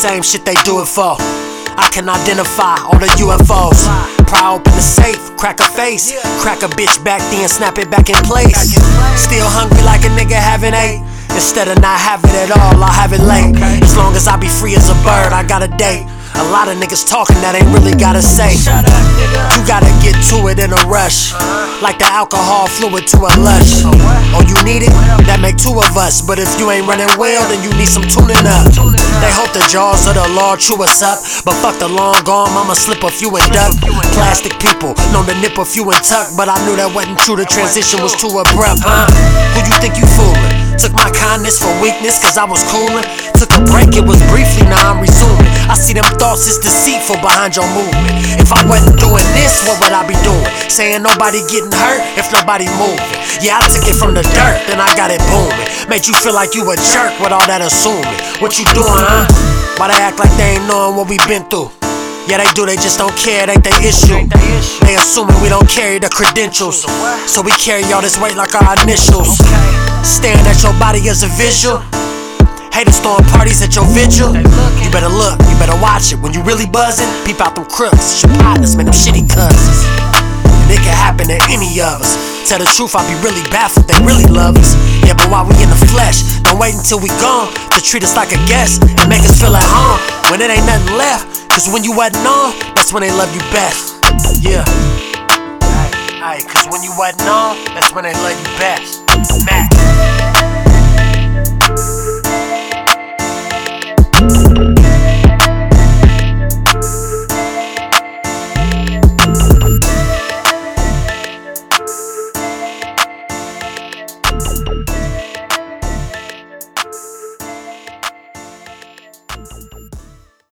same shit they do it for. I can identify all the UFOs. Pry open the safe, crack a face, crack a bitch back then, snap it back in place. Still hungry like a nigga haven't ate. Instead of not having it at all, I have it late. As long as I be free as a bird, I got a date. A lot of niggas talking that ain't really gotta say. You gotta get to it in a rush. Like the alcohol fluid to a lush. Oh, you need it? That make two of us. But if you ain't running well, then you need some tuning up. They hope the jaws of the law chew us up. But fuck the long gone, I'ma slip a few and duck. Plastic people, known to nip a few and tuck. But I knew that wasn't true, the transition was too abrupt, huh? Who you think you fooling? Took my kindness for weakness, cause I was coolin'. Took a break, it was briefly, now I'm resuming. See them thoughts is deceitful behind your movement. If I wasn't doing this, what would I be doing? Saying nobody getting hurt if nobody moving. Yeah, I took it from the dirt, then I got it booming. Made you feel like you a jerk with all that assuming. What you doing, huh? Why they act like they ain't knowing what we been through? Yeah, they do, they just don't care, ain't their issue. They assuming we don't carry the credentials. So we carry all this weight like our initials. Staring at your body as a visual. Haters throwing parties at your vigil. You better look, you better watch it. When you really buzzing, peep out them crooks. Your partners, man, them shitty cousins. And it can happen to any of us. Tell the truth, I'd be really baffled, they really love us. Yeah, but while we in the flesh, don't wait until we gone to treat us like a guest and make us feel at home when it ain't nothing left. Cause when you wasn't on, that's when they love you best. Yeah. Aight, cause when you wasn't on, that's when they love you best. Mac.